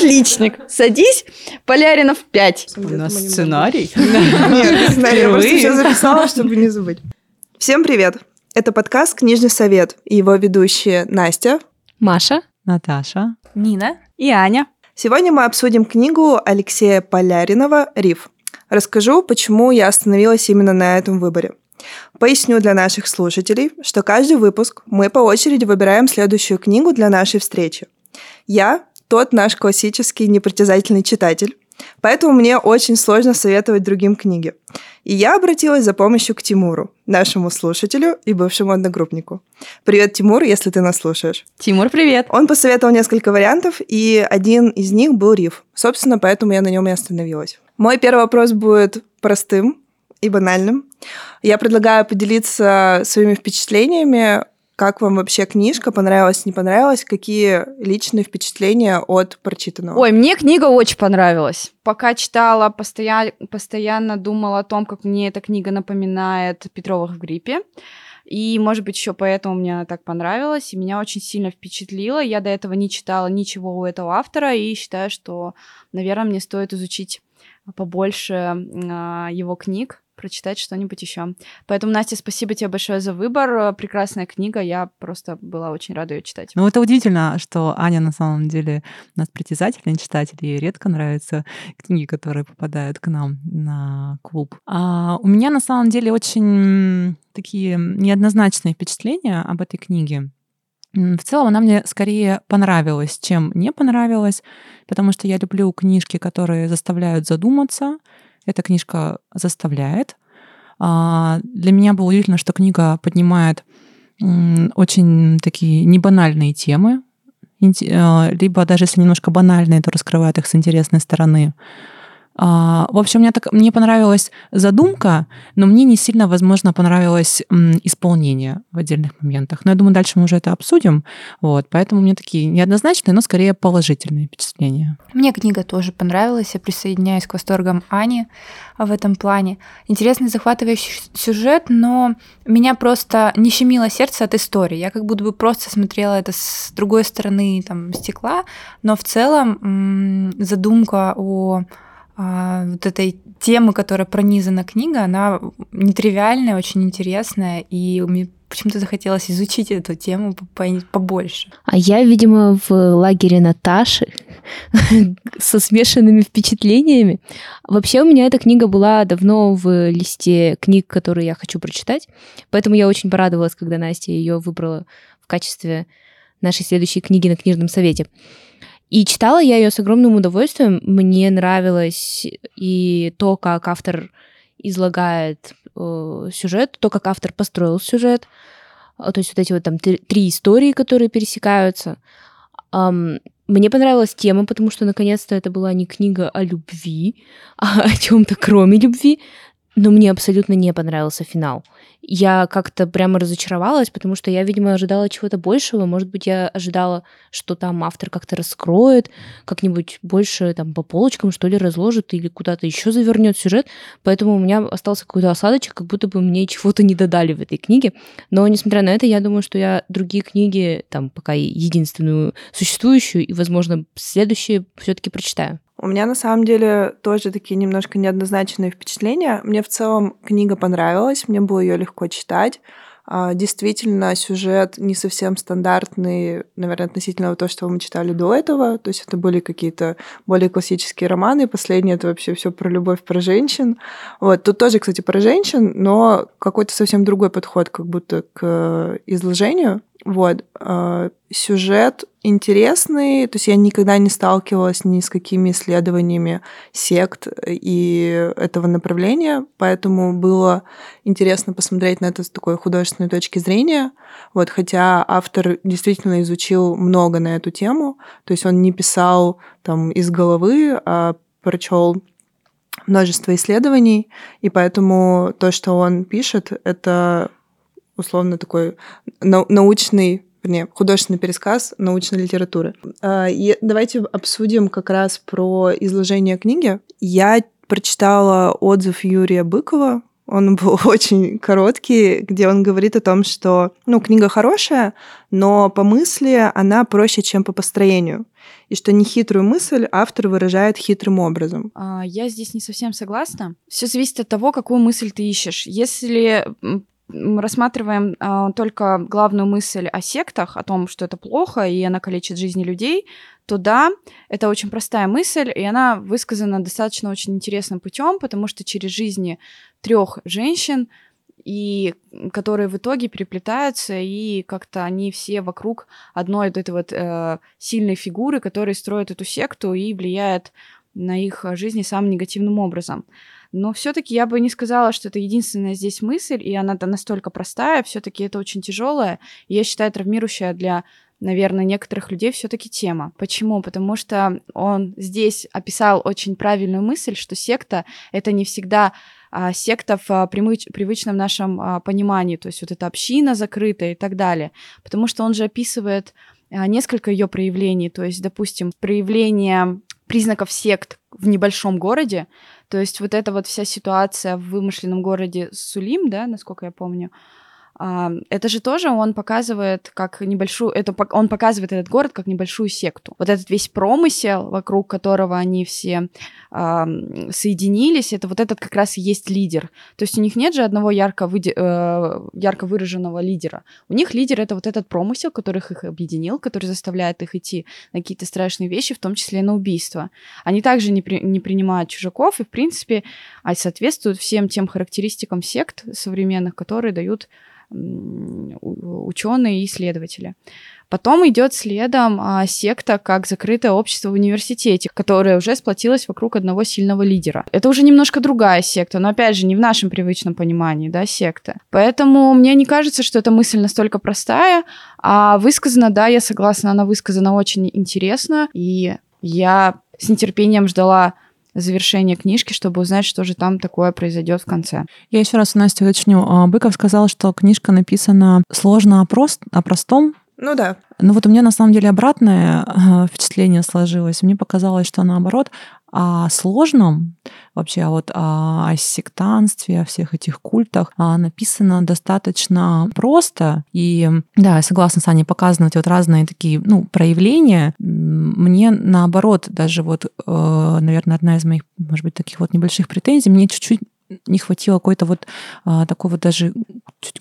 Отличник. Садись. Поляринов 5. У нас сценарий. Нет, сценарий. Я просто все записала, чтобы не забыть. Всем привет. Это подкаст «Книжный совет» и его ведущие Настя, Маша, Наташа, Нина и Аня. Сегодня мы обсудим книгу Алексея Поляринова «Риф». Расскажу, почему я остановилась именно на этом выборе. Поясню для наших слушателей, что каждый выпуск мы по очереди выбираем следующую книгу для нашей встречи. Я тот наш классический непритязательный читатель, поэтому мне очень сложно советовать другим книги. И я обратилась за помощью к Тимуру, нашему слушателю и бывшему одногруппнику. Привет, Тимур, если ты нас слушаешь. Тимур, привет. Он посоветовал несколько вариантов, и один из них был риф. Собственно, поэтому я на нем и остановилась. Мой первый вопрос будет простым и банальным. Я предлагаю поделиться своими впечатлениями как вам вообще книжка? Понравилась, не понравилась? Какие личные впечатления от прочитанного? Ой, мне книга очень понравилась. Пока читала, постоянно, постоянно думала о том, как мне эта книга напоминает Петровых в гриппе. И, может быть, еще поэтому мне она так понравилась, и меня очень сильно впечатлила. Я до этого не читала ничего у этого автора, и считаю, что, наверное, мне стоит изучить побольше э, его книг, прочитать что-нибудь еще. Поэтому, Настя, спасибо тебе большое за выбор. Прекрасная книга, я просто была очень рада ее читать. Ну, это удивительно, что Аня на самом деле у нас притязательный читатель, ей редко нравятся книги, которые попадают к нам на клуб. А у меня на самом деле очень такие неоднозначные впечатления об этой книге. В целом она мне скорее понравилась, чем не понравилась, потому что я люблю книжки, которые заставляют задуматься, эта книжка заставляет. А, для меня было удивительно, что книга поднимает очень такие небанальные темы, а, либо даже если немножко банальные, то раскрывает их с интересной стороны. А, в общем, мне, так, мне понравилась задумка, но мне не сильно, возможно, понравилось исполнение в отдельных моментах. Но я думаю, дальше мы уже это обсудим. Вот, поэтому меня такие неоднозначные, но скорее положительные впечатления. Мне книга тоже понравилась. Я присоединяюсь к восторгам Ани в этом плане. Интересный, захватывающий сюжет, но меня просто не щемило сердце от истории. Я как будто бы просто смотрела это с другой стороны там, стекла, но в целом задумка о вот этой темы, которая пронизана книга, она нетривиальная, очень интересная, и мне почему-то захотелось изучить эту тему побольше. А я, видимо, в лагере Наташи со смешанными впечатлениями. Вообще у меня эта книга была давно в листе книг, которые я хочу прочитать, поэтому я очень порадовалась, когда Настя ее выбрала в качестве нашей следующей книги на книжном совете. И читала я ее с огромным удовольствием. Мне нравилось и то, как автор излагает э, сюжет, то, как автор построил сюжет. А, то есть вот эти вот там три, три истории, которые пересекаются. Um, мне понравилась тема, потому что наконец-то это была не книга о любви, а о чем-то кроме любви. Но мне абсолютно не понравился финал. Я как-то прямо разочаровалась, потому что я, видимо, ожидала чего-то большего. Может быть, я ожидала, что там автор как-то раскроет, как-нибудь больше там по полочкам, что ли, разложит или куда-то еще завернет сюжет. Поэтому у меня остался какой-то осадочек, как будто бы мне чего-то не додали в этой книге. Но, несмотря на это, я думаю, что я другие книги, там, пока единственную существующую и, возможно, следующие все-таки прочитаю. У меня на самом деле тоже такие немножко неоднозначные впечатления. Мне в целом книга понравилась, мне было ее легко читать. А, действительно, сюжет не совсем стандартный, наверное, относительно того, что мы читали до этого. То есть это были какие-то более классические романы. Последние это вообще все про любовь, про женщин. Вот. Тут тоже, кстати, про женщин, но какой-то совсем другой подход как будто к изложению. Вот. А, сюжет интересный, то есть я никогда не сталкивалась ни с какими исследованиями сект и этого направления, поэтому было интересно посмотреть на это с такой художественной точки зрения. Вот, хотя автор действительно изучил много на эту тему, то есть он не писал там из головы, а прочел множество исследований, и поэтому то, что он пишет, это условно такой научный вернее, художественный пересказ научной литературы. А, и давайте обсудим как раз про изложение книги. Я прочитала отзыв Юрия Быкова Он был очень короткий, где он говорит о том, что, ну, книга хорошая, но по мысли она проще, чем по построению. И что нехитрую мысль автор выражает хитрым образом. А, я здесь не совсем согласна. Все зависит от того, какую мысль ты ищешь. Если рассматриваем э, только главную мысль о сектах, о том, что это плохо и она калечит жизни людей, то да, это очень простая мысль, и она высказана достаточно очень интересным путем, потому что через жизни трех женщин и которые в итоге переплетаются, и как-то они все вокруг одной вот этой вот э, сильной фигуры, которая строит эту секту и влияет на их жизни самым негативным образом. Но все-таки я бы не сказала, что это единственная здесь мысль, и она настолько простая, все-таки это очень тяжелая, и я считаю, травмирующая для наверное, некоторых людей все-таки тема. Почему? Потому что он здесь описал очень правильную мысль, что секта это не всегда а, секта в а, привыч, привычном нашем а, понимании, то есть вот эта община закрытая и так далее. Потому что он же описывает а, несколько ее проявлений, то есть, допустим, проявление признаков сект в небольшом городе, то есть вот эта вот вся ситуация в вымышленном городе Сулим, да, насколько я помню, это же тоже он показывает как небольшую, это он показывает этот город как небольшую секту. Вот этот весь промысел, вокруг которого они все э, соединились, это вот этот как раз и есть лидер. То есть у них нет же одного ярко, выде, э, ярко выраженного лидера. У них лидер это вот этот промысел, который их объединил, который заставляет их идти на какие-то страшные вещи, в том числе на убийство. Они также не, при, не принимают чужаков и, в принципе, соответствуют всем тем характеристикам сект современных, которые дают ученые и исследователи. Потом идет следом а, секта как закрытое общество в университете, которое уже сплотилось вокруг одного сильного лидера. Это уже немножко другая секта, но опять же не в нашем привычном понимании, да, секта. Поэтому мне не кажется, что эта мысль настолько простая, а высказана, да, я согласна, она высказана очень интересно, и я с нетерпением ждала завершение книжки, чтобы узнать, что же там такое произойдет в конце. Я еще раз у Насти уточню. А, Быков сказал, что книжка написана сложно о, прост, о простом. Ну да. Ну вот у меня на самом деле обратное а, впечатление сложилось. Мне показалось, что наоборот, о сложном, вообще вот о, о сектанстве, о всех этих культах а, написано достаточно просто. И да, я согласна с Аней, показаны вот разные такие ну, проявления. Мне наоборот, даже вот, э, наверное, одна из моих, может быть, таких вот небольших претензий, мне чуть-чуть не хватило какой-то вот а, такого даже чуть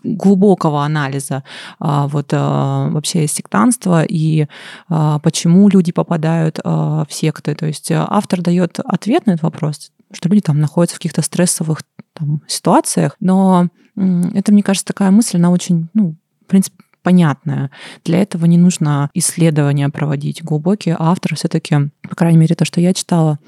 глубокого анализа а, вот а, вообще сектанства и а, почему люди попадают в секты. То есть автор дает ответ на этот вопрос, что люди там находятся в каких-то стрессовых там, ситуациях, но это, мне кажется, такая мысль, она очень, ну, в принципе, понятная. Для этого не нужно исследования проводить глубокие. Автор все-таки, по крайней мере, то, что я читала,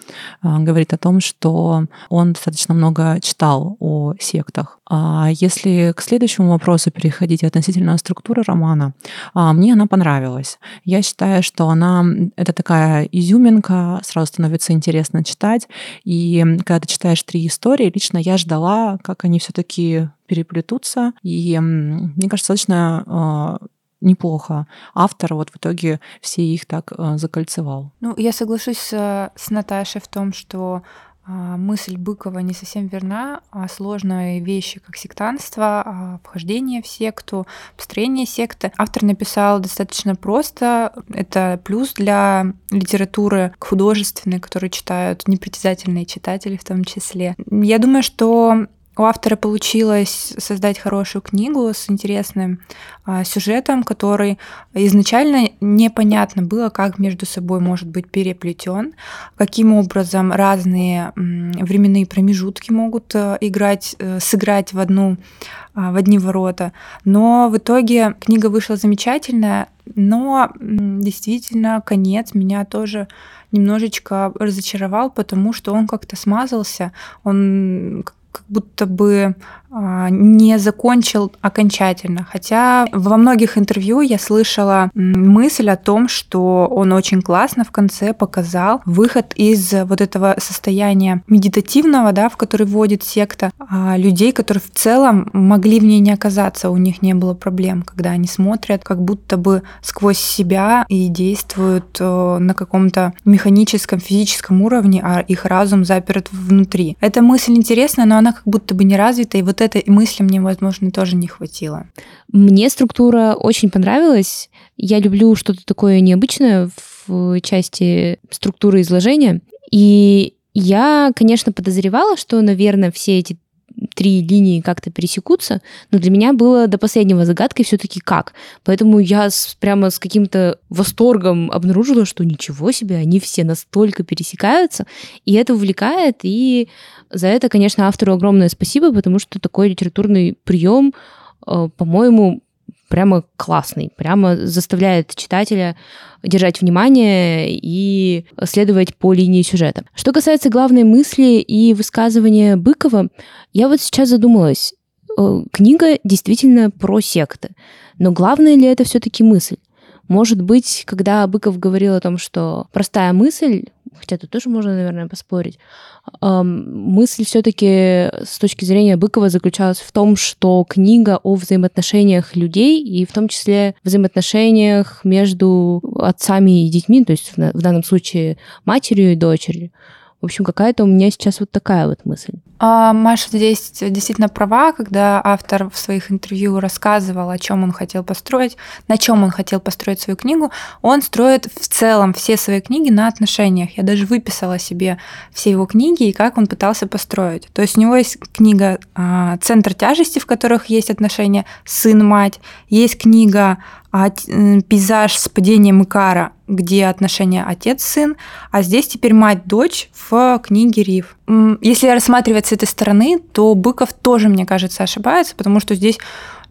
а, говорит о том, что он достаточно много читал о сектах. А если к следующему вопросу переходить относительно структуры романа, а, мне она понравилась. Я считаю, что она это такая изюминка, сразу становится интересно читать. И когда ты читаешь три истории, лично я ждала, как они все-таки переплетутся. И мне кажется, достаточно а, неплохо. Автор вот в итоге все их так а, закольцевал. Ну, я соглашусь с, с Наташей в том, что а, мысль Быкова не совсем верна, а сложные вещи, как сектанство, вхождение в секту, построение секты. Автор написал достаточно просто. Это плюс для литературы художественной, которую читают непритязательные читатели в том числе. Я думаю, что у автора получилось создать хорошую книгу с интересным а, сюжетом, который изначально непонятно было, как между собой может быть переплетен, каким образом разные м, временные промежутки могут а, играть, а, сыграть в одну а, в одни ворота. Но в итоге книга вышла замечательная, но действительно конец меня тоже немножечко разочаровал, потому что он как-то смазался, он как будто бы не закончил окончательно. Хотя во многих интервью я слышала мысль о том, что он очень классно в конце показал выход из вот этого состояния медитативного, да, в который вводит секта, а людей, которые в целом могли в ней не оказаться, у них не было проблем, когда они смотрят как будто бы сквозь себя и действуют э, на каком-то механическом, физическом уровне, а их разум заперт внутри. Эта мысль интересная, но она как будто бы не развита, и вот этой мысли мне, возможно, тоже не хватило. Мне структура очень понравилась. Я люблю что-то такое необычное в части структуры изложения. И я, конечно, подозревала, что, наверное, все эти три линии как-то пересекутся, но для меня было до последнего загадкой все-таки как. Поэтому я с, прямо с каким-то восторгом обнаружила, что ничего себе, они все настолько пересекаются, и это увлекает, и за это, конечно, автору огромное спасибо, потому что такой литературный прием, э, по-моему, прямо классный, прямо заставляет читателя держать внимание и следовать по линии сюжета. Что касается главной мысли и высказывания Быкова, я вот сейчас задумалась, э, книга действительно про секты, но главное ли это все-таки мысль? Может быть, когда Быков говорил о том, что простая мысль, хотя тут тоже можно, наверное, поспорить, мысль все-таки с точки зрения Быкова заключалась в том, что книга о взаимоотношениях людей и в том числе взаимоотношениях между отцами и детьми, то есть в данном случае матерью и дочерью. В общем, какая-то у меня сейчас вот такая вот мысль. А, Маша здесь действительно права, когда автор в своих интервью рассказывал, о чем он хотел построить, на чем он хотел построить свою книгу. Он строит в целом все свои книги на отношениях. Я даже выписала себе все его книги и как он пытался построить. То есть у него есть книга а, «Центр тяжести», в которых есть отношения сын-мать, есть книга а пейзаж с падением Икара, где отношения отец-сын, а здесь теперь мать-дочь в книге Риф. Если рассматривать с этой стороны, то Быков тоже, мне кажется, ошибается, потому что здесь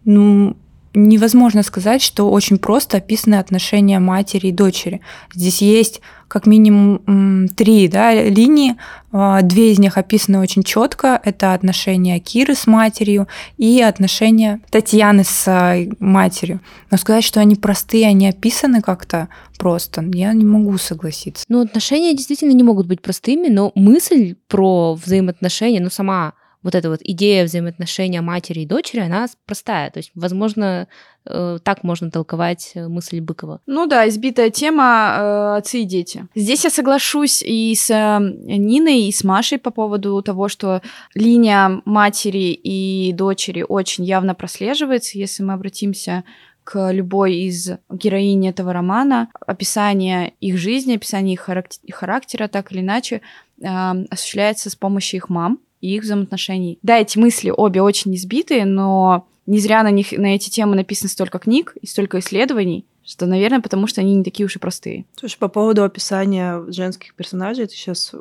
ну, невозможно сказать, что очень просто описаны отношения матери и дочери. Здесь есть как минимум три да, линии. А, две из них описаны очень четко. Это отношения Киры с матерью и отношения Татьяны с а, матерью. Но сказать, что они простые, они описаны как-то просто, я не могу согласиться. Ну, отношения действительно не могут быть простыми, но мысль про взаимоотношения, ну, сама вот эта вот идея взаимоотношения матери и дочери, она простая. То есть, возможно, э, так можно толковать э, мысль Быкова. Ну да, избитая тема э, отцы и дети. Здесь я соглашусь и с Ниной, и с Машей по поводу того, что линия матери и дочери очень явно прослеживается, если мы обратимся к любой из героинь этого романа. Описание их жизни, описание их характера, так или иначе, осуществляется с помощью их мам и их взаимоотношений. Да, эти мысли обе очень избитые, но не зря на них на эти темы написано столько книг и столько исследований, что, наверное, потому что они не такие уж и простые. Слушай, по поводу описания женских персонажей, ты сейчас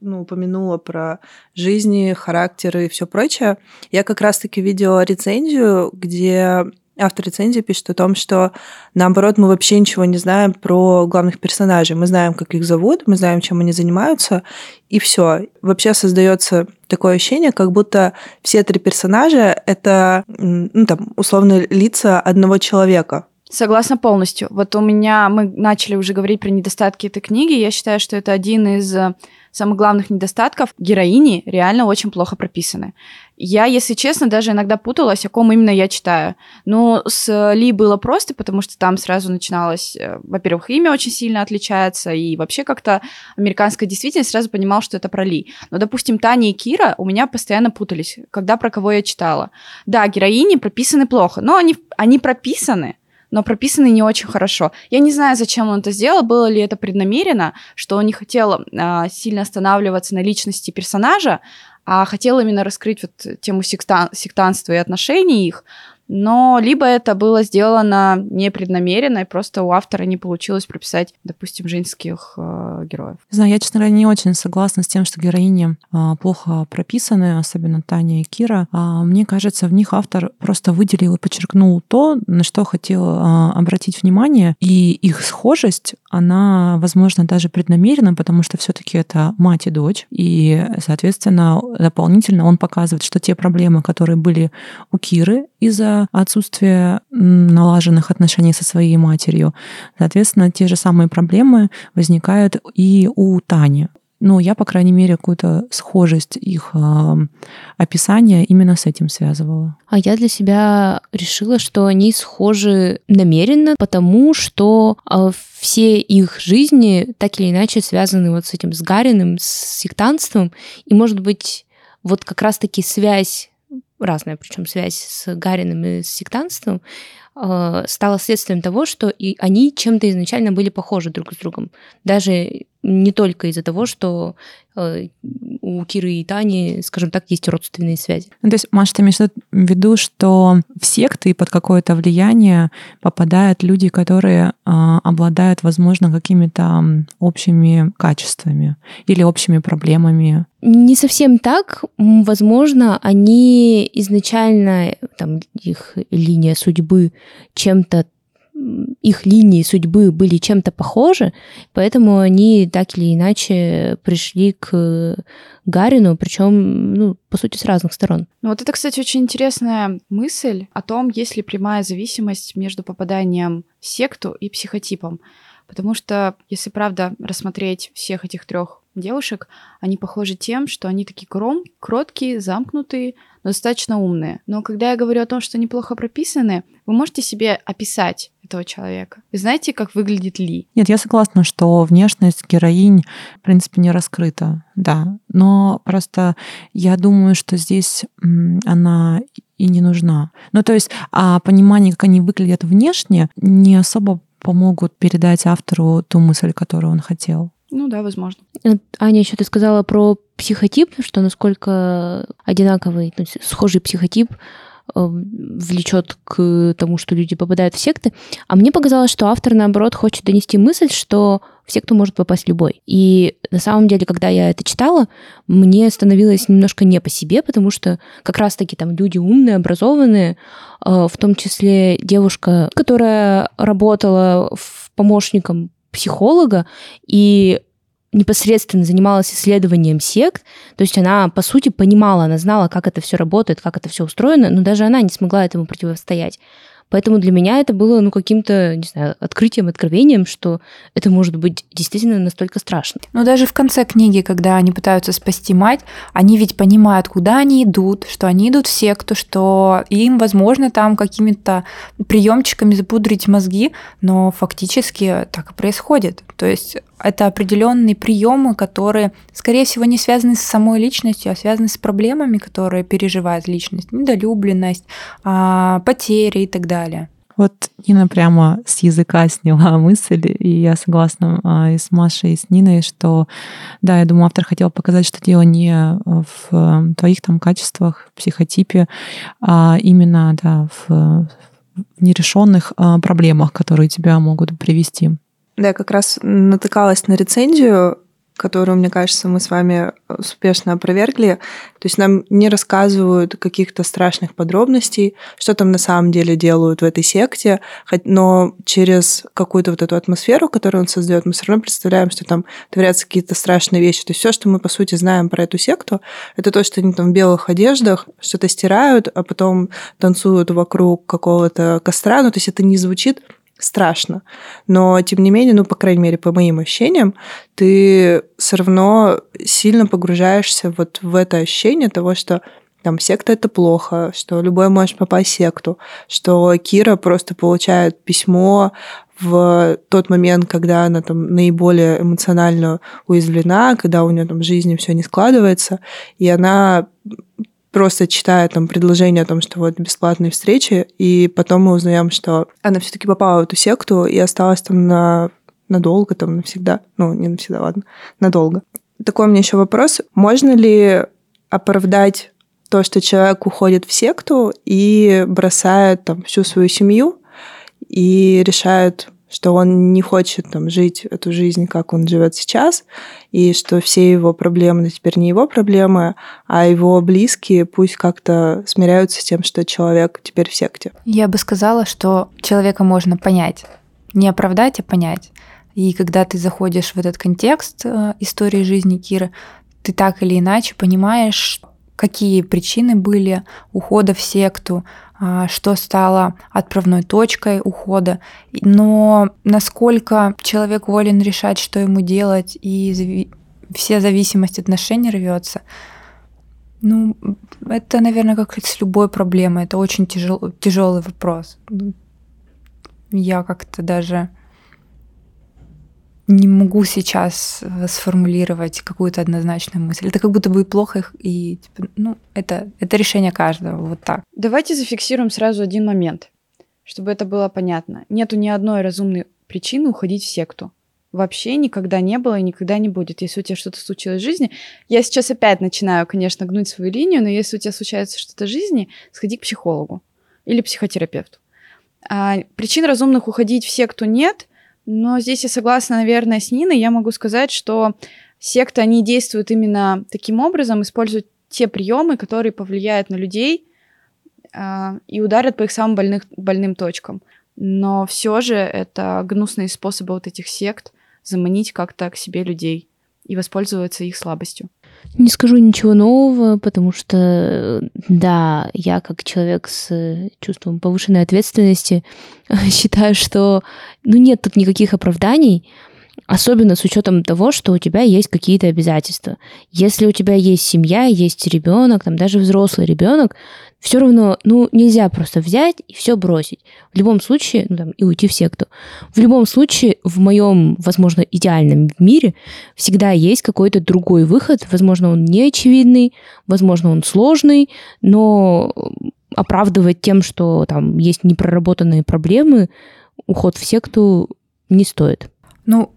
ну, упомянула про жизни, характеры и все прочее. Я как раз-таки видела рецензию, где автор рецензии пишет о том, что наоборот мы вообще ничего не знаем про главных персонажей. Мы знаем, как их зовут, мы знаем, чем они занимаются, и все. Вообще создается такое ощущение, как будто все три персонажа это, ну, там, условно, лица одного человека. Согласна полностью. Вот у меня мы начали уже говорить про недостатки этой книги. Я считаю, что это один из самых главных недостатков героини реально очень плохо прописаны. Я, если честно, даже иногда путалась, о ком именно я читаю. Но с Ли было просто, потому что там сразу начиналось, э, во-первых, имя очень сильно отличается, и вообще как-то американская действительность сразу понимал, что это про Ли. Но, допустим, Таня и Кира у меня постоянно путались, когда про кого я читала. Да, героини прописаны плохо, но они, они прописаны, но прописаны не очень хорошо. Я не знаю, зачем он это сделал, было ли это преднамеренно, что он не хотел а, сильно останавливаться на личности персонажа, а хотел именно раскрыть вот тему сектан сектанства и отношений их, но либо это было сделано непреднамеренно, и просто у автора не получилось прописать, допустим, женских э, героев. Знаю, я, честно говоря, не очень согласна с тем, что героини э, плохо прописаны, особенно Таня и Кира. А, мне кажется, в них автор просто выделил и подчеркнул то, на что хотел э, обратить внимание, и их схожесть, она, возможно, даже преднамерена, потому что все таки это мать и дочь, и, соответственно, дополнительно он показывает, что те проблемы, которые были у Киры из-за отсутствие налаженных отношений со своей матерью. Соответственно, те же самые проблемы возникают и у Тани. Ну, я, по крайней мере, какую-то схожесть их э, описания именно с этим связывала. А я для себя решила, что они схожи намеренно, потому что э, все их жизни так или иначе связаны вот с этим с Гариным, с сектантством, и, может быть, вот как раз-таки связь разная причем связь с Гариным и с сектантством, э, стала следствием того, что и они чем-то изначально были похожи друг с другом. Даже не только из-за того, что э, у Киры и Тани, скажем так, есть родственные связи. Ну, то есть, Маша, ты имеешь в виду, что в секты под какое-то влияние попадают люди, которые э, обладают, возможно, какими-то общими качествами или общими проблемами? Не совсем так. Возможно, они изначально, там, их линия судьбы чем-то их линии судьбы были чем-то похожи, поэтому они так или иначе пришли к Гарину, причем, ну, по сути, с разных сторон. Ну, вот это, кстати, очень интересная мысль о том, есть ли прямая зависимость между попаданием в секту и психотипом. Потому что, если правда рассмотреть всех этих трех девушек, они похожи тем, что они такие кром, кроткие, замкнутые, но достаточно умные. Но когда я говорю о том, что они плохо прописаны, вы можете себе описать этого человека. Вы знаете, как выглядит Ли? Нет, я согласна, что внешность героинь, в принципе, не раскрыта, да. Но просто я думаю, что здесь она и не нужна. Ну, то есть, а понимание, как они выглядят внешне, не особо помогут передать автору ту мысль, которую он хотел. Ну да, возможно. Э, Аня, еще ты сказала про психотип, что насколько одинаковый, ну, схожий психотип э, влечет к тому, что люди попадают в секты. А мне показалось, что автор, наоборот, хочет донести мысль, что в секту может попасть любой. И на самом деле, когда я это читала, мне становилось немножко не по себе, потому что как раз-таки там люди умные, образованные, э, в том числе девушка, которая работала в помощником психолога и непосредственно занималась исследованием сект, то есть она, по сути, понимала, она знала, как это все работает, как это все устроено, но даже она не смогла этому противостоять. Поэтому для меня это было, ну, каким-то, не знаю, открытием, откровением, что это может быть действительно настолько страшно. Но даже в конце книги, когда они пытаются спасти мать, они ведь понимают, куда они идут, что они идут в секту, что им, возможно, там какими-то приемчиками запудрить мозги, но фактически так и происходит. То есть это определенные приемы, которые, скорее всего, не связаны с самой личностью, а связаны с проблемами, которые переживает личность, недолюбленность, а, потери и так далее. Вот Нина прямо с языка сняла мысль, и я согласна а, и с Машей, и с Ниной, что, да, я думаю, автор хотел показать, что дело не в твоих там качествах, психотипе, а именно, да, в нерешенных а, проблемах, которые тебя могут привести. Да, я как раз натыкалась на рецензию, которую, мне кажется, мы с вами успешно опровергли. То есть нам не рассказывают каких-то страшных подробностей, что там на самом деле делают в этой секте, но через какую-то вот эту атмосферу, которую он создает, мы все равно представляем, что там творятся какие-то страшные вещи. То есть все, что мы, по сути, знаем про эту секту, это то, что они там в белых одеждах что-то стирают, а потом танцуют вокруг какого-то костра. Ну, то есть это не звучит страшно. Но, тем не менее, ну, по крайней мере, по моим ощущениям, ты все равно сильно погружаешься вот в это ощущение того, что там секта это плохо, что любой может попасть в секту, что Кира просто получает письмо в тот момент, когда она там наиболее эмоционально уязвлена, когда у нее там в жизни все не складывается, и она просто читая там предложение о том, что вот бесплатные встречи, и потом мы узнаем, что она все-таки попала в эту секту и осталась там на надолго, там навсегда. Ну, не навсегда, ладно, надолго. Такой у меня еще вопрос. Можно ли оправдать то, что человек уходит в секту и бросает там всю свою семью и решает что он не хочет там жить эту жизнь, как он живет сейчас, и что все его проблемы теперь не его проблемы, а его близкие пусть как-то смиряются с тем, что человек теперь в секте. Я бы сказала, что человека можно понять. Не оправдать, а понять. И когда ты заходишь в этот контекст э, истории жизни Киры, ты так или иначе понимаешь, какие причины были ухода в секту, что стало отправной точкой ухода, но насколько человек волен решать, что ему делать, и вся зависимость отношений рвется, ну, это, наверное, как с любой проблемой. Это очень тяжел, тяжелый вопрос. Я как-то даже не могу сейчас э, сформулировать какую-то однозначную мысль. Это как будто бы и плохо, и типа, ну, это, это решение каждого, вот так. Давайте зафиксируем сразу один момент, чтобы это было понятно. Нету ни одной разумной причины уходить в секту. Вообще никогда не было и никогда не будет. Если у тебя что-то случилось в жизни, я сейчас опять начинаю, конечно, гнуть свою линию, но если у тебя случается что-то в жизни, сходи к психологу или психотерапевту. А, причин разумных уходить в секту нет, но здесь я согласна, наверное, с Ниной. Я могу сказать, что секты, они действуют именно таким образом, используют те приемы, которые повлияют на людей а, и ударят по их самым больных, больным точкам. Но все же это гнусные способы вот этих сект заманить как-то к себе людей и воспользоваться их слабостью. Не скажу ничего нового, потому что, да, я как человек с чувством повышенной ответственности считаю, что ну, нет тут никаких оправданий, особенно с учетом того, что у тебя есть какие-то обязательства. Если у тебя есть семья, есть ребенок, там даже взрослый ребенок, все равно, ну, нельзя просто взять и все бросить. В любом случае, ну, там, и уйти в секту. В любом случае, в моем, возможно, идеальном мире всегда есть какой-то другой выход. Возможно, он не очевидный, возможно, он сложный, но оправдывать тем, что там есть непроработанные проблемы, уход в секту не стоит. Ну,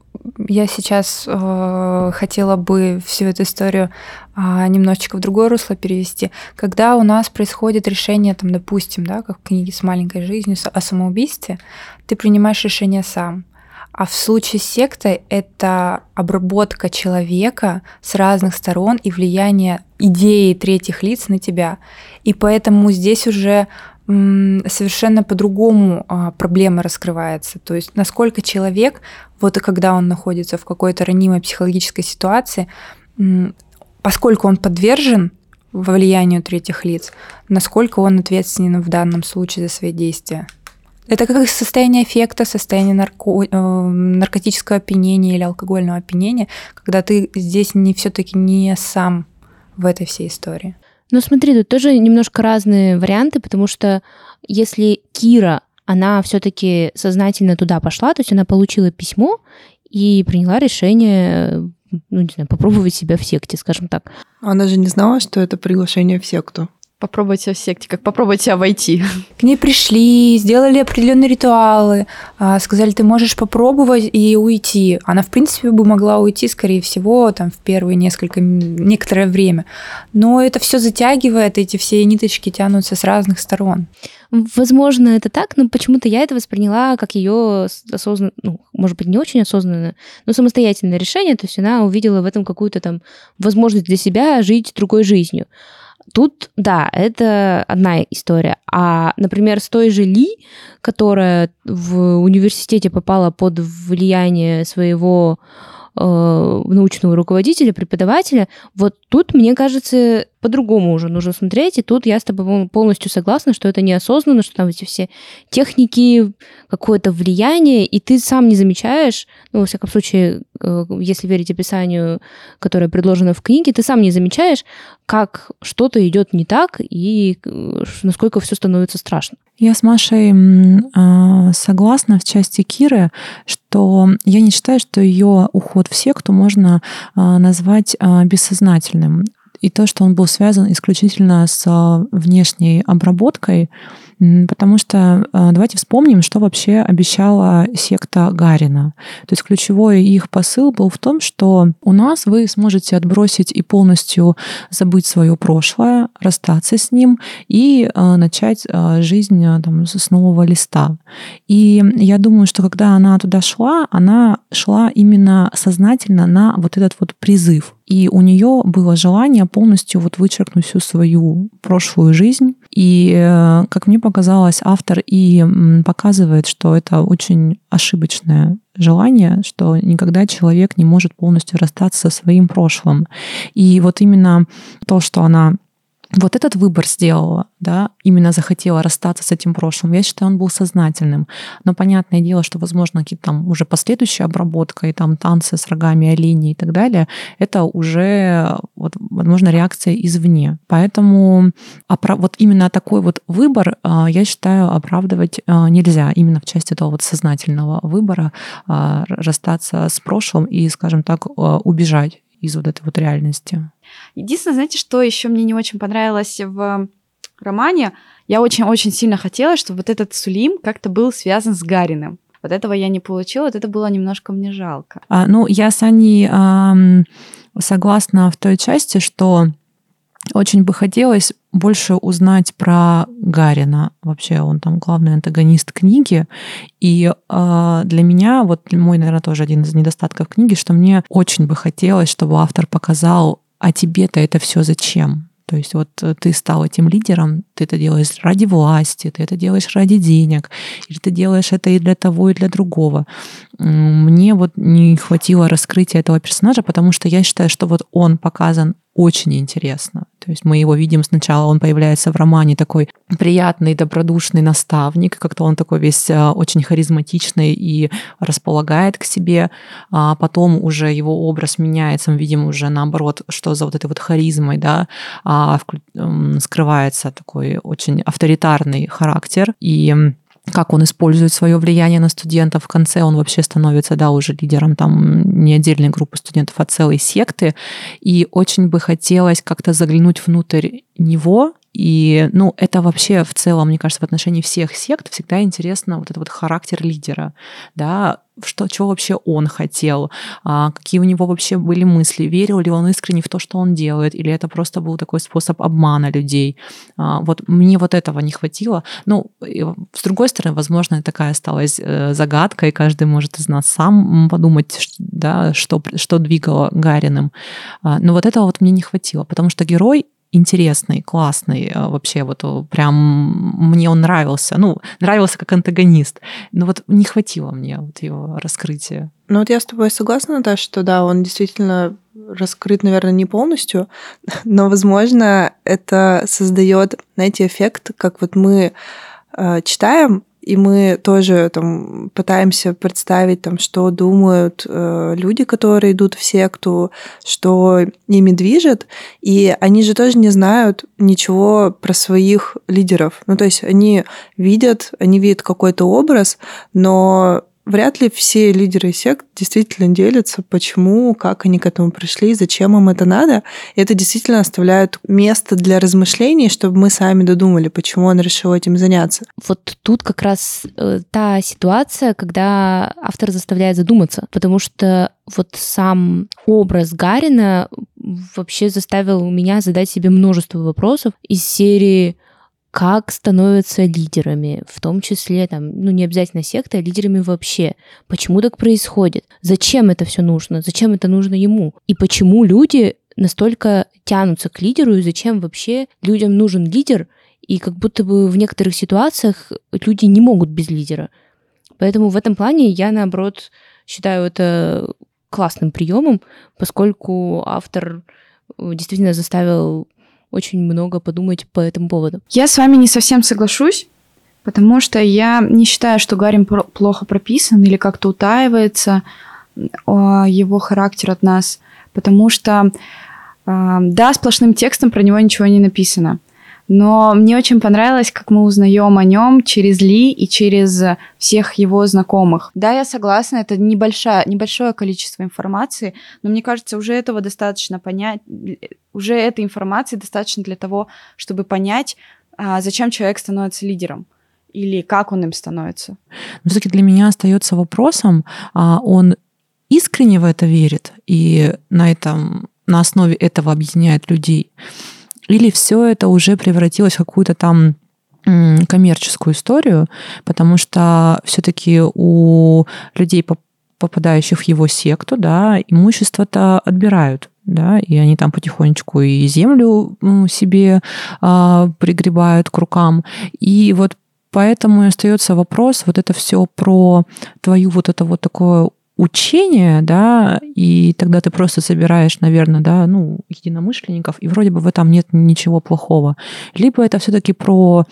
я сейчас э, хотела бы всю эту историю э, немножечко в другое русло перевести. Когда у нас происходит решение, там, допустим, да, как в книге с маленькой жизнью о самоубийстве, ты принимаешь решение сам. А в случае с сектой это обработка человека с разных сторон и влияние идеи третьих лиц на тебя. И поэтому здесь уже совершенно по-другому а, проблема раскрывается. То есть насколько человек, вот и когда он находится в какой-то ранимой психологической ситуации, поскольку он подвержен влиянию третьих лиц, насколько он ответственен в данном случае за свои действия. Это как состояние эффекта, состояние нарко... Э, наркотического опьянения или алкогольного опьянения, когда ты здесь не все-таки не сам в этой всей истории. Ну смотри, тут тоже немножко разные варианты, потому что если Кира, она все-таки сознательно туда пошла, то есть она получила письмо и приняла решение, ну не знаю, попробовать себя в секте, скажем так. Она же не знала, что это приглашение в секту попробовать себя в секте, как попробовать себя войти. К ней пришли, сделали определенные ритуалы, а, сказали, ты можешь попробовать и уйти. Она, в принципе, бы могла уйти, скорее всего, там, в первые несколько, некоторое время. Но это все затягивает, эти все ниточки тянутся с разных сторон. Возможно, это так, но почему-то я это восприняла как ее осознанно, ну, может быть, не очень осознанное, но самостоятельное решение. То есть она увидела в этом какую-то там возможность для себя жить другой жизнью. Тут, да, это одна история. А, например, с той же Ли, которая в университете попала под влияние своего э, научного руководителя, преподавателя, вот тут, мне кажется, по-другому уже нужно смотреть, и тут я с тобой полностью согласна, что это неосознанно, что там эти все техники, какое-то влияние, и ты сам не замечаешь, ну, во всяком случае, э, если верить описанию, которое предложено в книге, ты сам не замечаешь, как что-то идет не так и э, насколько все становится страшно. Я с Машей э, согласна в части Киры, что я не считаю, что ее уход в секту можно назвать бессознательным и то, что он был связан исключительно с а, внешней обработкой, потому что а, давайте вспомним, что вообще обещала секта Гарина. То есть ключевой их посыл был в том, что у нас вы сможете отбросить и полностью забыть свое прошлое, расстаться с ним и а, начать жизнь там, с нового листа. И я думаю, что когда она туда шла, она шла именно сознательно на вот этот вот призыв и у нее было желание полностью вот вычеркнуть всю свою прошлую жизнь. И, э, как мне показалось, автор и показывает, что это очень ошибочное желание, что никогда человек не может полностью расстаться со своим прошлым. И вот именно то, что она вот этот выбор сделала, да, именно захотела расстаться с этим прошлым, я считаю, он был сознательным. Но понятное дело, что, возможно, какие-то там уже последующая обработка и там танцы с рогами оленей и так далее, это уже, вот, возможно, реакция извне. Поэтому вот именно такой вот выбор, а, я считаю, оправдывать а, нельзя именно в части этого вот сознательного выбора а, расстаться с прошлым и, скажем так, убежать из вот этой вот реальности. Единственное, знаете, что еще мне не очень понравилось в романе? Я очень-очень сильно хотела, чтобы вот этот Сулим как-то был связан с Гариным. Вот этого я не получила, вот это было немножко мне жалко. А, ну, я с Аней э, согласна в той части, что очень бы хотелось больше узнать про Гарина. Вообще он там главный антагонист книги. И э, для меня, вот мой, наверное, тоже один из недостатков книги, что мне очень бы хотелось, чтобы автор показал, а тебе-то это все зачем? То есть вот э, ты стал этим лидером, ты это делаешь ради власти, ты это делаешь ради денег, или ты делаешь это и для того, и для другого. Мне вот не хватило раскрытия этого персонажа, потому что я считаю, что вот он показан очень интересно. То есть мы его видим сначала, он появляется в романе такой приятный, добродушный наставник, как-то он такой весь а, очень харизматичный и располагает к себе, а потом уже его образ меняется, мы видим уже наоборот, что за вот этой вот харизмой, да, а, скрывается такой очень авторитарный характер, и как он использует свое влияние на студентов. В конце он вообще становится, да, уже лидером там не отдельной группы студентов, а целой секты. И очень бы хотелось как-то заглянуть внутрь него и, ну, это вообще в целом, мне кажется, в отношении всех сект всегда интересно вот этот вот характер лидера, да, что, чего вообще он хотел, а, какие у него вообще были мысли, верил ли он искренне в то, что он делает, или это просто был такой способ обмана людей. А, вот мне вот этого не хватило. Ну, с другой стороны, возможно, такая осталась э, загадка, и каждый может из нас сам подумать, да, что, что двигало Гариным. А, но вот этого вот мне не хватило, потому что герой интересный, классный, э, вообще вот э, прям мне он нравился, ну, нравился как антагонист, но вот не хватило мне вот его раскрытия. Ну вот я с тобой согласна, Наташа, что да, он действительно раскрыт, наверное, не полностью, но, возможно, это создает, знаете, эффект, как вот мы э, читаем и мы тоже там пытаемся представить, там, что думают э, люди, которые идут в секту, что ими движет, и они же тоже не знают ничего про своих лидеров. Ну, то есть они видят, они видят какой-то образ, но вряд ли все лидеры сект действительно делятся, почему, как они к этому пришли, зачем им это надо. И это действительно оставляет место для размышлений, чтобы мы сами додумали, почему он решил этим заняться. Вот тут как раз э, та ситуация, когда автор заставляет задуматься, потому что вот сам образ Гарина вообще заставил меня задать себе множество вопросов из серии как становятся лидерами, в том числе, там, ну, не обязательно секта, а лидерами вообще. Почему так происходит? Зачем это все нужно? Зачем это нужно ему? И почему люди настолько тянутся к лидеру, и зачем вообще людям нужен лидер, и как будто бы в некоторых ситуациях люди не могут без лидера. Поэтому в этом плане я, наоборот, считаю это классным приемом, поскольку автор э, действительно заставил очень много подумать по этому поводу. Я с вами не совсем соглашусь, потому что я не считаю, что Гарри плохо прописан или как-то утаивается его характер от нас, потому что, а, да, сплошным текстом про него ничего не написано. Но мне очень понравилось, как мы узнаем о нем через Ли и через всех его знакомых. Да, я согласна, это небольшое, небольшое количество информации, но мне кажется, уже этого достаточно понять, уже этой информации достаточно для того, чтобы понять, а, зачем человек становится лидером или как он им становится. Но все-таки для меня остается вопросом, а он искренне в это верит и на этом на основе этого объединяет людей. Или все это уже превратилось в какую-то там коммерческую историю, потому что все-таки у людей, попадающих в его секту, да, имущество-то отбирают, да, и они там потихонечку и землю себе а, пригребают к рукам. И вот поэтому и остается вопрос, вот это все про твою вот это вот такое учение, да, и тогда ты просто собираешь, наверное, да, ну, единомышленников, и вроде бы в этом нет ничего плохого. Либо это все-таки про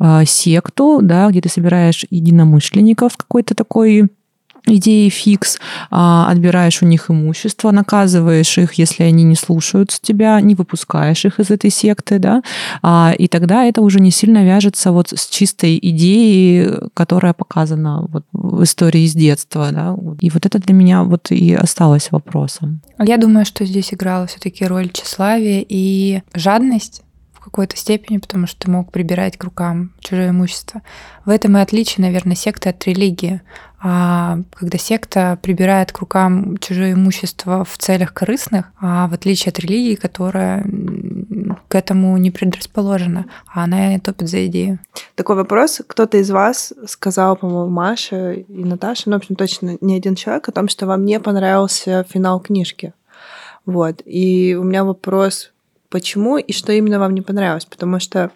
э, секту, да, где ты собираешь единомышленников какой-то такой идеи фикс, а, отбираешь у них имущество, наказываешь их, если они не слушаются тебя, не выпускаешь их из этой секты, да, а, и тогда это уже не сильно вяжется вот с чистой идеей, которая показана вот в истории с детства, да, и вот это для меня вот и осталось вопросом. Я думаю, что здесь играла все-таки роль тщеславия и жадность, какой-то степени, потому что ты мог прибирать к рукам чужое имущество. В этом и отличие, наверное, секты от религии. А когда секта прибирает к рукам чужое имущество в целях корыстных, а в отличие от религии, которая к этому не предрасположена, а она топит за идею. Такой вопрос. Кто-то из вас сказал, по-моему, Маша и Наташа, ну, в общем, точно не один человек, о том, что вам не понравился финал книжки. Вот. И у меня вопрос, почему и что именно вам не понравилось? Потому что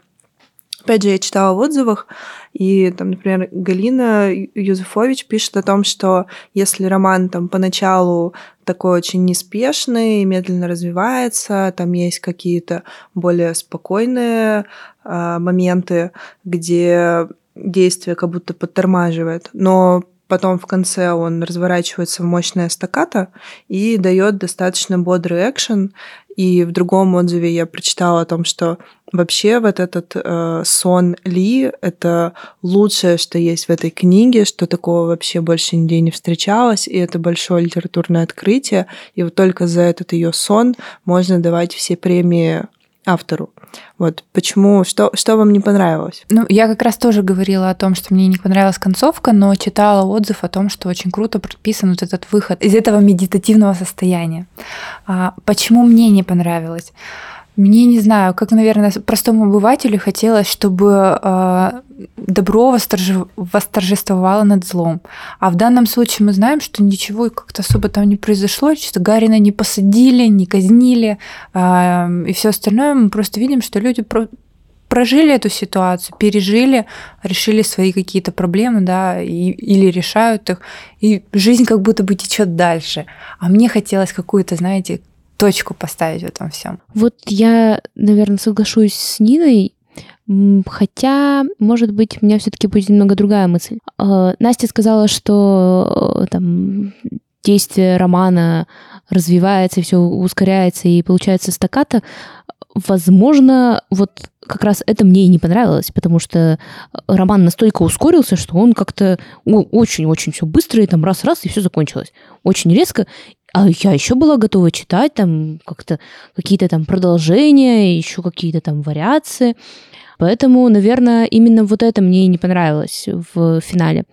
Опять же, я читала в отзывах, и там, например, Галина Юзефович пишет о том, что если роман там поначалу такой очень неспешный, медленно развивается, там есть какие-то более спокойные э, моменты, где действие как будто подтормаживает, но потом в конце он разворачивается в мощное стаката и дает достаточно бодрый экшен, и в другом отзыве я прочитала о том, что вообще вот этот э, сон Ли — это лучшее, что есть в этой книге, что такого вообще больше нигде не встречалось, и это большое литературное открытие. И вот только за этот ее сон можно давать все премии автору. Вот почему, что, что вам не понравилось? Ну, я как раз тоже говорила о том, что мне не понравилась концовка, но читала отзыв о том, что очень круто прописан вот этот выход из этого медитативного состояния. А, почему мне не понравилось? Мне не знаю, как, наверное, простому обывателю хотелось, чтобы э, добро восторжев... восторжествовало над злом. А в данном случае мы знаем, что ничего как-то особо там не произошло, что Гарина не посадили, не казнили, э, и все остальное. Мы просто видим, что люди про прожили эту ситуацию, пережили, решили свои какие-то проблемы, да, и, или решают их, и жизнь как будто бы течет дальше. А мне хотелось какую-то, знаете, точку поставить в этом всем. Вот я, наверное, соглашусь с Ниной, Хотя, может быть, у меня все-таки будет немного другая мысль. А, Настя сказала, что э, там действие романа развивается, все ускоряется и получается стаката. Возможно, вот как раз это мне и не понравилось, потому что роман настолько ускорился, что он как-то очень-очень все быстро, и там раз-раз, и все закончилось. Очень резко. А я еще была готова читать там как-то какие-то там продолжения, еще какие-то там вариации. Поэтому, наверное, именно вот это мне и не понравилось в финале.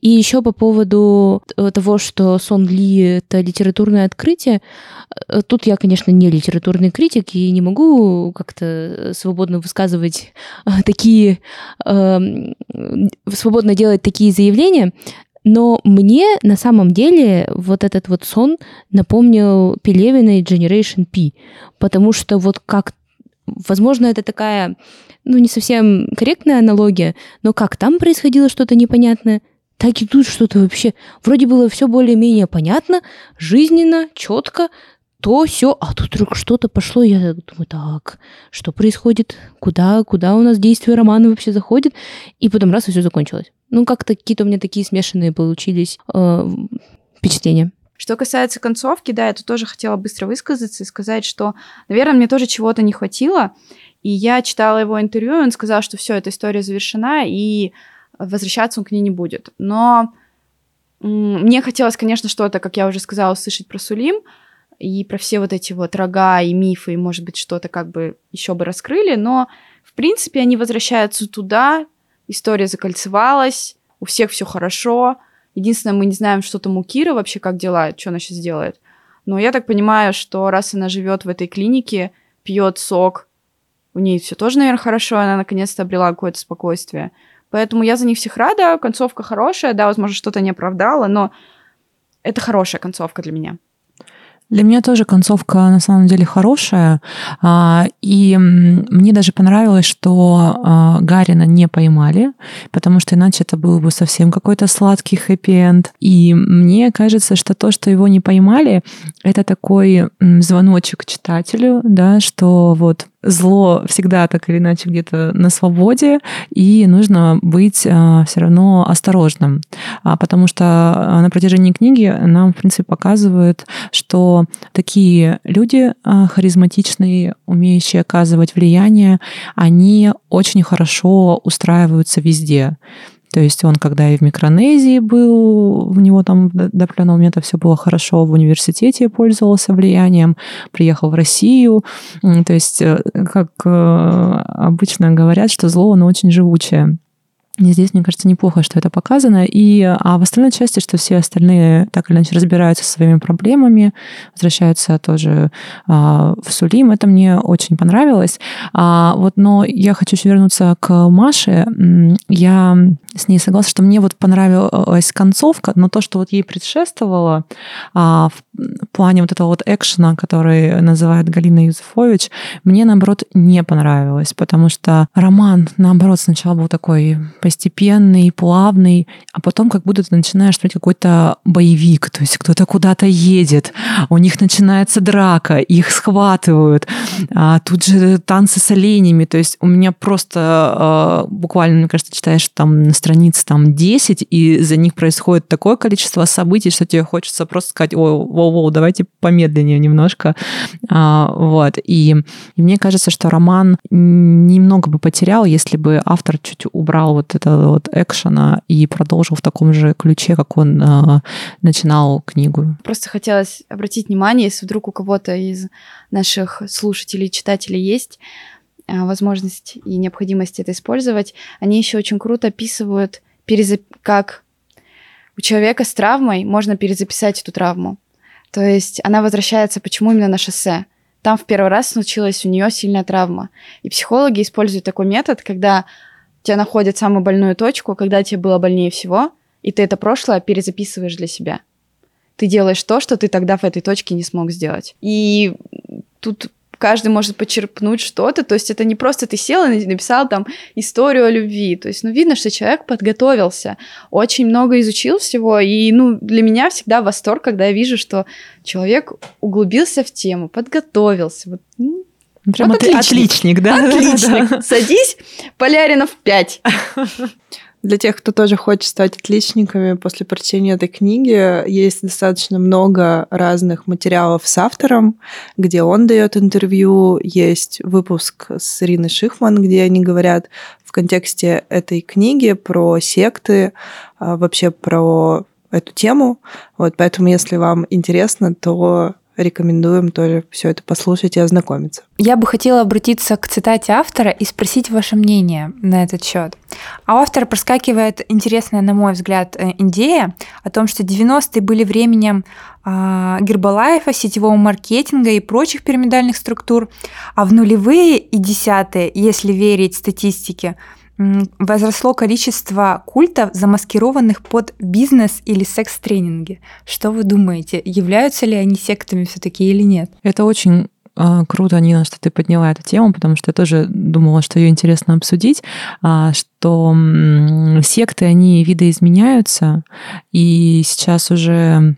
И еще по поводу того, что Сон Ли — это литературное открытие, э, тут я, конечно, не литературный критик и не могу как-то свободно высказывать э, такие, э, свободно делать такие заявления, но мне на самом деле вот этот вот сон напомнил Пелевина и Generation P, потому что вот как, возможно, это такая, ну, не совсем корректная аналогия, но как там происходило что-то непонятное, так и тут что-то вообще. Вроде было все более-менее понятно, жизненно, четко, то все, а тут вдруг что-то пошло, я думаю, так, что происходит, куда, куда у нас действие романа вообще заходит, и потом раз и все закончилось. Ну, как-то какие-то у меня такие смешанные получились э, впечатления. Что касается концовки, да, я тут тоже хотела быстро высказаться и сказать, что, наверное, мне тоже чего-то не хватило. И я читала его интервью, и он сказал, что все, эта история завершена, и возвращаться он к ней не будет. Но мне хотелось, конечно, что-то, как я уже сказала, услышать про Сулим, и про все вот эти вот рога и мифы, и, может быть, что-то как бы еще бы раскрыли, но, в принципе, они возвращаются туда, история закольцевалась, у всех все хорошо. Единственное, мы не знаем, что там у Киры вообще, как дела, что она сейчас делает. Но я так понимаю, что раз она живет в этой клинике, пьет сок, у нее все тоже, наверное, хорошо, она наконец-то обрела какое-то спокойствие. Поэтому я за них всех рада, концовка хорошая, да, возможно, что-то не оправдала, но это хорошая концовка для меня. Для меня тоже концовка на самом деле хорошая. А, и мне даже понравилось, что а, Гарина не поймали, потому что иначе это был бы совсем какой-то сладкий хэппи-энд. И мне кажется, что то, что его не поймали, это такой звоночек читателю, да, что вот зло всегда так или иначе где-то на свободе, и нужно быть а, все равно осторожным, а, потому что а, на протяжении книги нам, в принципе, показывают, что такие люди харизматичные, умеющие оказывать влияние, они очень хорошо устраиваются везде. То есть он, когда и в Микронезии был, у него там до определенного момента все было хорошо, в университете пользовался влиянием, приехал в Россию. То есть, э, как э, обычно говорят, что зло, оно очень живучее. И здесь, мне кажется, неплохо, что это показано. И, а в остальной части, что все остальные так или иначе разбираются со своими проблемами, возвращаются тоже а, в Сулим. Это мне очень понравилось. А, вот, но я хочу еще вернуться к Маше. Я с ней согласна, что мне вот понравилась концовка, но то, что вот ей предшествовало а, в плане вот этого вот экшена, который называет Галина Юзефович, мне, наоборот, не понравилось, потому что роман, наоборот, сначала был такой постепенный, плавный, а потом как будто ты начинаешь смотреть какой-то боевик, то есть кто-то куда-то едет, у них начинается драка, их схватывают, а тут же танцы с оленями, то есть у меня просто а, буквально, мне кажется, читаешь там на странице там 10, и за них происходит такое количество событий, что тебе хочется просто сказать, о, воу-воу, давайте помедленнее немножко, а, вот, и, и мне кажется, что роман немного бы потерял, если бы автор чуть убрал вот этого вот экшена и продолжил в таком же ключе, как он э, начинал книгу. Просто хотелось обратить внимание, если вдруг у кого-то из наших слушателей, читателей есть возможность и необходимость это использовать, они еще очень круто описывают, перезап... как у человека с травмой можно перезаписать эту травму. То есть она возвращается, почему именно на шоссе. Там в первый раз случилась у нее сильная травма. И психологи используют такой метод, когда тебя находят самую больную точку, когда тебе было больнее всего, и ты это прошлое перезаписываешь для себя. Ты делаешь то, что ты тогда в этой точке не смог сделать. И тут каждый может почерпнуть что-то, то есть это не просто ты сел и написал там историю о любви, то есть, ну, видно, что человек подготовился, очень много изучил всего, и, ну, для меня всегда восторг, когда я вижу, что человек углубился в тему, подготовился, вот, ну, Прям вот отличник. отличник, да? Отличник. Да, да. Садись, Поляринов 5. Для тех, кто тоже хочет стать отличниками после прочтения этой книги, есть достаточно много разных материалов с автором, где он дает интервью, есть выпуск с Ириной Шихман, где они говорят в контексте этой книги про секты, а, вообще про эту тему. Вот, поэтому, если вам интересно, то рекомендуем тоже все это послушать и ознакомиться. Я бы хотела обратиться к цитате автора и спросить ваше мнение на этот счет. А у автора проскакивает интересная, на мой взгляд, э, идея о том, что 90-е были временем а, Гербалайфа, сетевого маркетинга и прочих пирамидальных структур, а в нулевые и десятые, если верить статистике, возросло количество культов, замаскированных под бизнес или секс-тренинги. Что вы думаете, являются ли они сектами все-таки или нет? Это очень а, Круто, Нина, что ты подняла эту тему, потому что я тоже думала, что ее интересно обсудить, а, что секты, они видоизменяются, и сейчас уже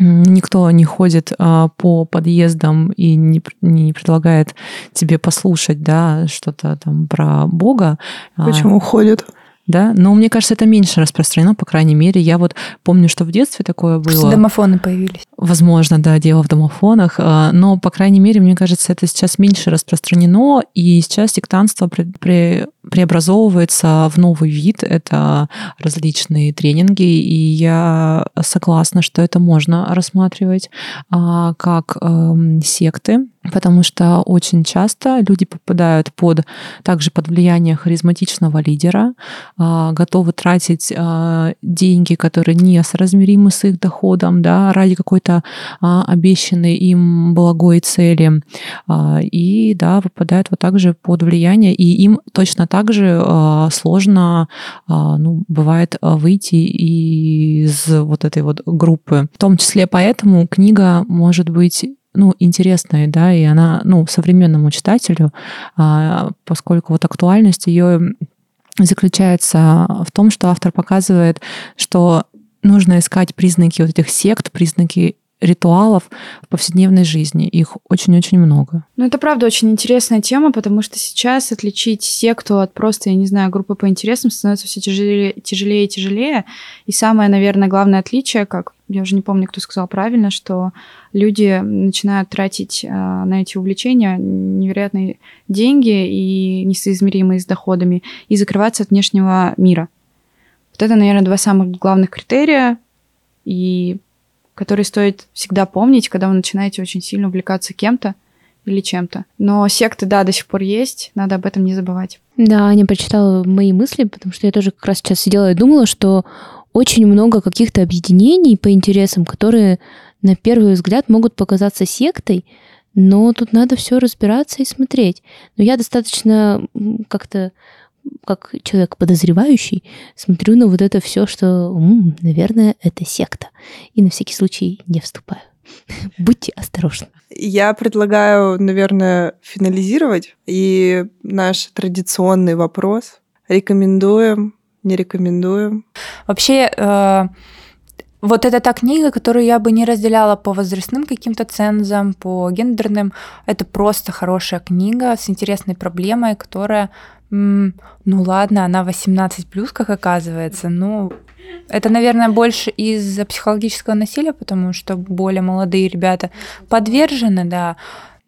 никто не ходит а, по подъездам и не, не предлагает тебе послушать, да, что-то там про Бога. А, Почему а, ходят? Да, но мне кажется, это меньше распространено, по крайней мере. Я вот помню, что в детстве такое было. Просто домофоны появились. Возможно, да, дело в домофонах, а, но, по крайней мере, мне кажется, это сейчас меньше распространено, и сейчас сектантство при, при, преобразовывается в новый вид, это различные тренинги, и я согласна, что это можно рассматривать а, как э, секты, потому что очень часто люди попадают под также под влияние харизматичного лидера, а, готовы тратить а, деньги, которые не соразмеримы с их доходом, да, ради какой-то а, обещанной им благой цели, и да, попадают вот также под влияние, и им точно так же сложно, ну, бывает выйти из вот этой вот группы. В том числе поэтому книга может быть ну, интересная, да, и она, ну, современному читателю, а, поскольку вот актуальность ее заключается в том, что автор показывает, что нужно искать признаки вот этих сект, признаки ритуалов в повседневной жизни. Их очень-очень много. Ну, это правда очень интересная тема, потому что сейчас отличить секту от просто, я не знаю, группы по интересам становится все тяжелее, тяжелее и тяжелее. И самое, наверное, главное отличие, как я уже не помню, кто сказал правильно, что люди начинают тратить э, на эти увлечения невероятные деньги и несоизмеримые с доходами и закрываться от внешнего мира. Вот это, наверное, два самых главных критерия. И который стоит всегда помнить, когда вы начинаете очень сильно увлекаться кем-то или чем-то. Но секты, да, до сих пор есть, надо об этом не забывать. Да, Аня прочитала мои мысли, потому что я тоже как раз сейчас сидела и думала, что очень много каких-то объединений по интересам, которые на первый взгляд могут показаться сектой, но тут надо все разбираться и смотреть. Но я достаточно как-то как человек подозревающий, смотрю на вот это все, что, м-м, наверное, это секта. И на всякий случай не вступаю. Будьте осторожны. Я предлагаю, наверное, финализировать. И наш традиционный вопрос. Рекомендуем, не рекомендуем? Вообще, э, вот это та книга, которую я бы не разделяла по возрастным каким-то цензам, по гендерным. Это просто хорошая книга с интересной проблемой, которая ну ладно, она 18 плюс, как оказывается. Ну, это, наверное, больше из-за психологического насилия, потому что более молодые ребята подвержены, да.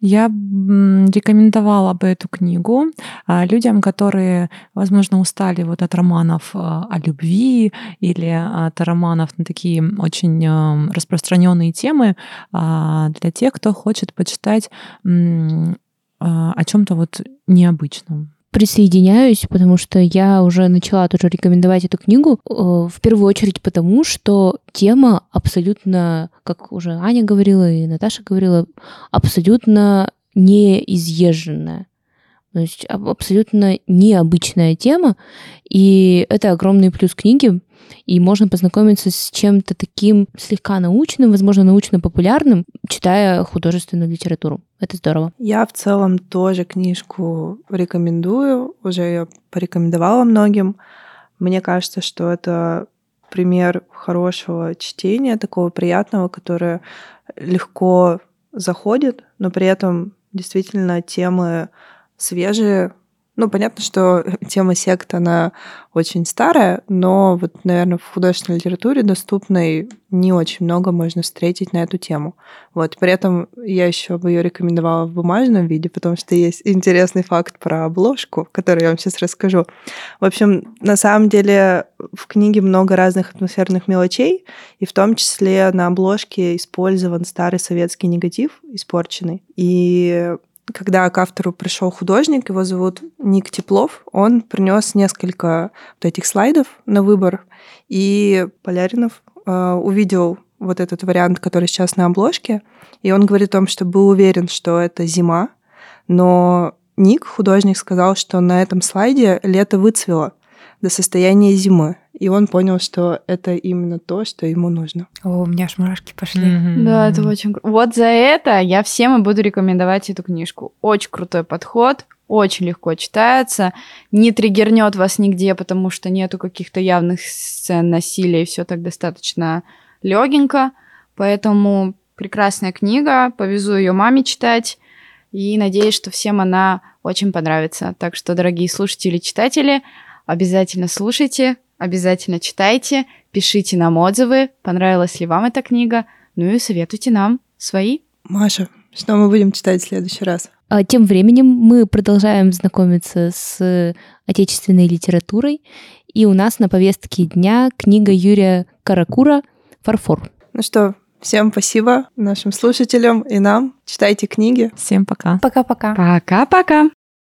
Я рекомендовала бы эту книгу а, людям, которые, возможно, устали вот от романов а, о любви или от романов на такие очень а, распространенные темы, для тех, кто хочет почитать о чем-то вот необычном присоединяюсь, потому что я уже начала тоже рекомендовать эту книгу, э, в первую очередь потому, что тема абсолютно, как уже Аня говорила и Наташа говорила, абсолютно неизъезженная. То есть абсолютно необычная тема, и это огромный плюс книги, и можно познакомиться с чем-то таким слегка научным, возможно, научно-популярным, читая художественную литературу. Это здорово. Я в целом тоже книжку рекомендую, уже ее порекомендовала многим. Мне кажется, что это пример хорошего чтения, такого приятного, которое легко заходит, но при этом действительно темы свежие. Ну, понятно, что тема сект, она очень старая, но вот, наверное, в художественной литературе доступной не очень много можно встретить на эту тему. Вот, при этом я еще бы ее рекомендовала в бумажном виде, потому что есть интересный факт про обложку, который я вам сейчас расскажу. В общем, на самом деле в книге много разных атмосферных мелочей, и в том числе на обложке использован старый советский негатив, испорченный. И когда к автору пришел художник, его зовут Ник Теплов, он принес несколько вот этих слайдов на выбор, и Поляринов э, увидел вот этот вариант, который сейчас на обложке, и он говорит о том, что был уверен, что это зима, но Ник, художник, сказал, что на этом слайде лето выцвело до состояния зимы. И он понял, что это именно то, что ему нужно. О, у меня аж мурашки пошли. Mm-hmm. Да, это очень круто. Вот за это я всем и буду рекомендовать эту книжку. Очень крутой подход, очень легко читается, не триггернет вас нигде, потому что нету каких-то явных сцен насилия, и все так достаточно легенько. Поэтому прекрасная книга, повезу ее маме читать, и надеюсь, что всем она очень понравится. Так что, дорогие слушатели и читатели, обязательно слушайте, Обязательно читайте, пишите нам отзывы, понравилась ли вам эта книга, ну и советуйте нам свои. Маша, что мы будем читать в следующий раз? А тем временем мы продолжаем знакомиться с отечественной литературой, и у нас на повестке дня книга Юрия Каракура «Фарфор». Ну что, Всем спасибо нашим слушателям и нам. Читайте книги. Всем пока. Пока-пока. Пока-пока.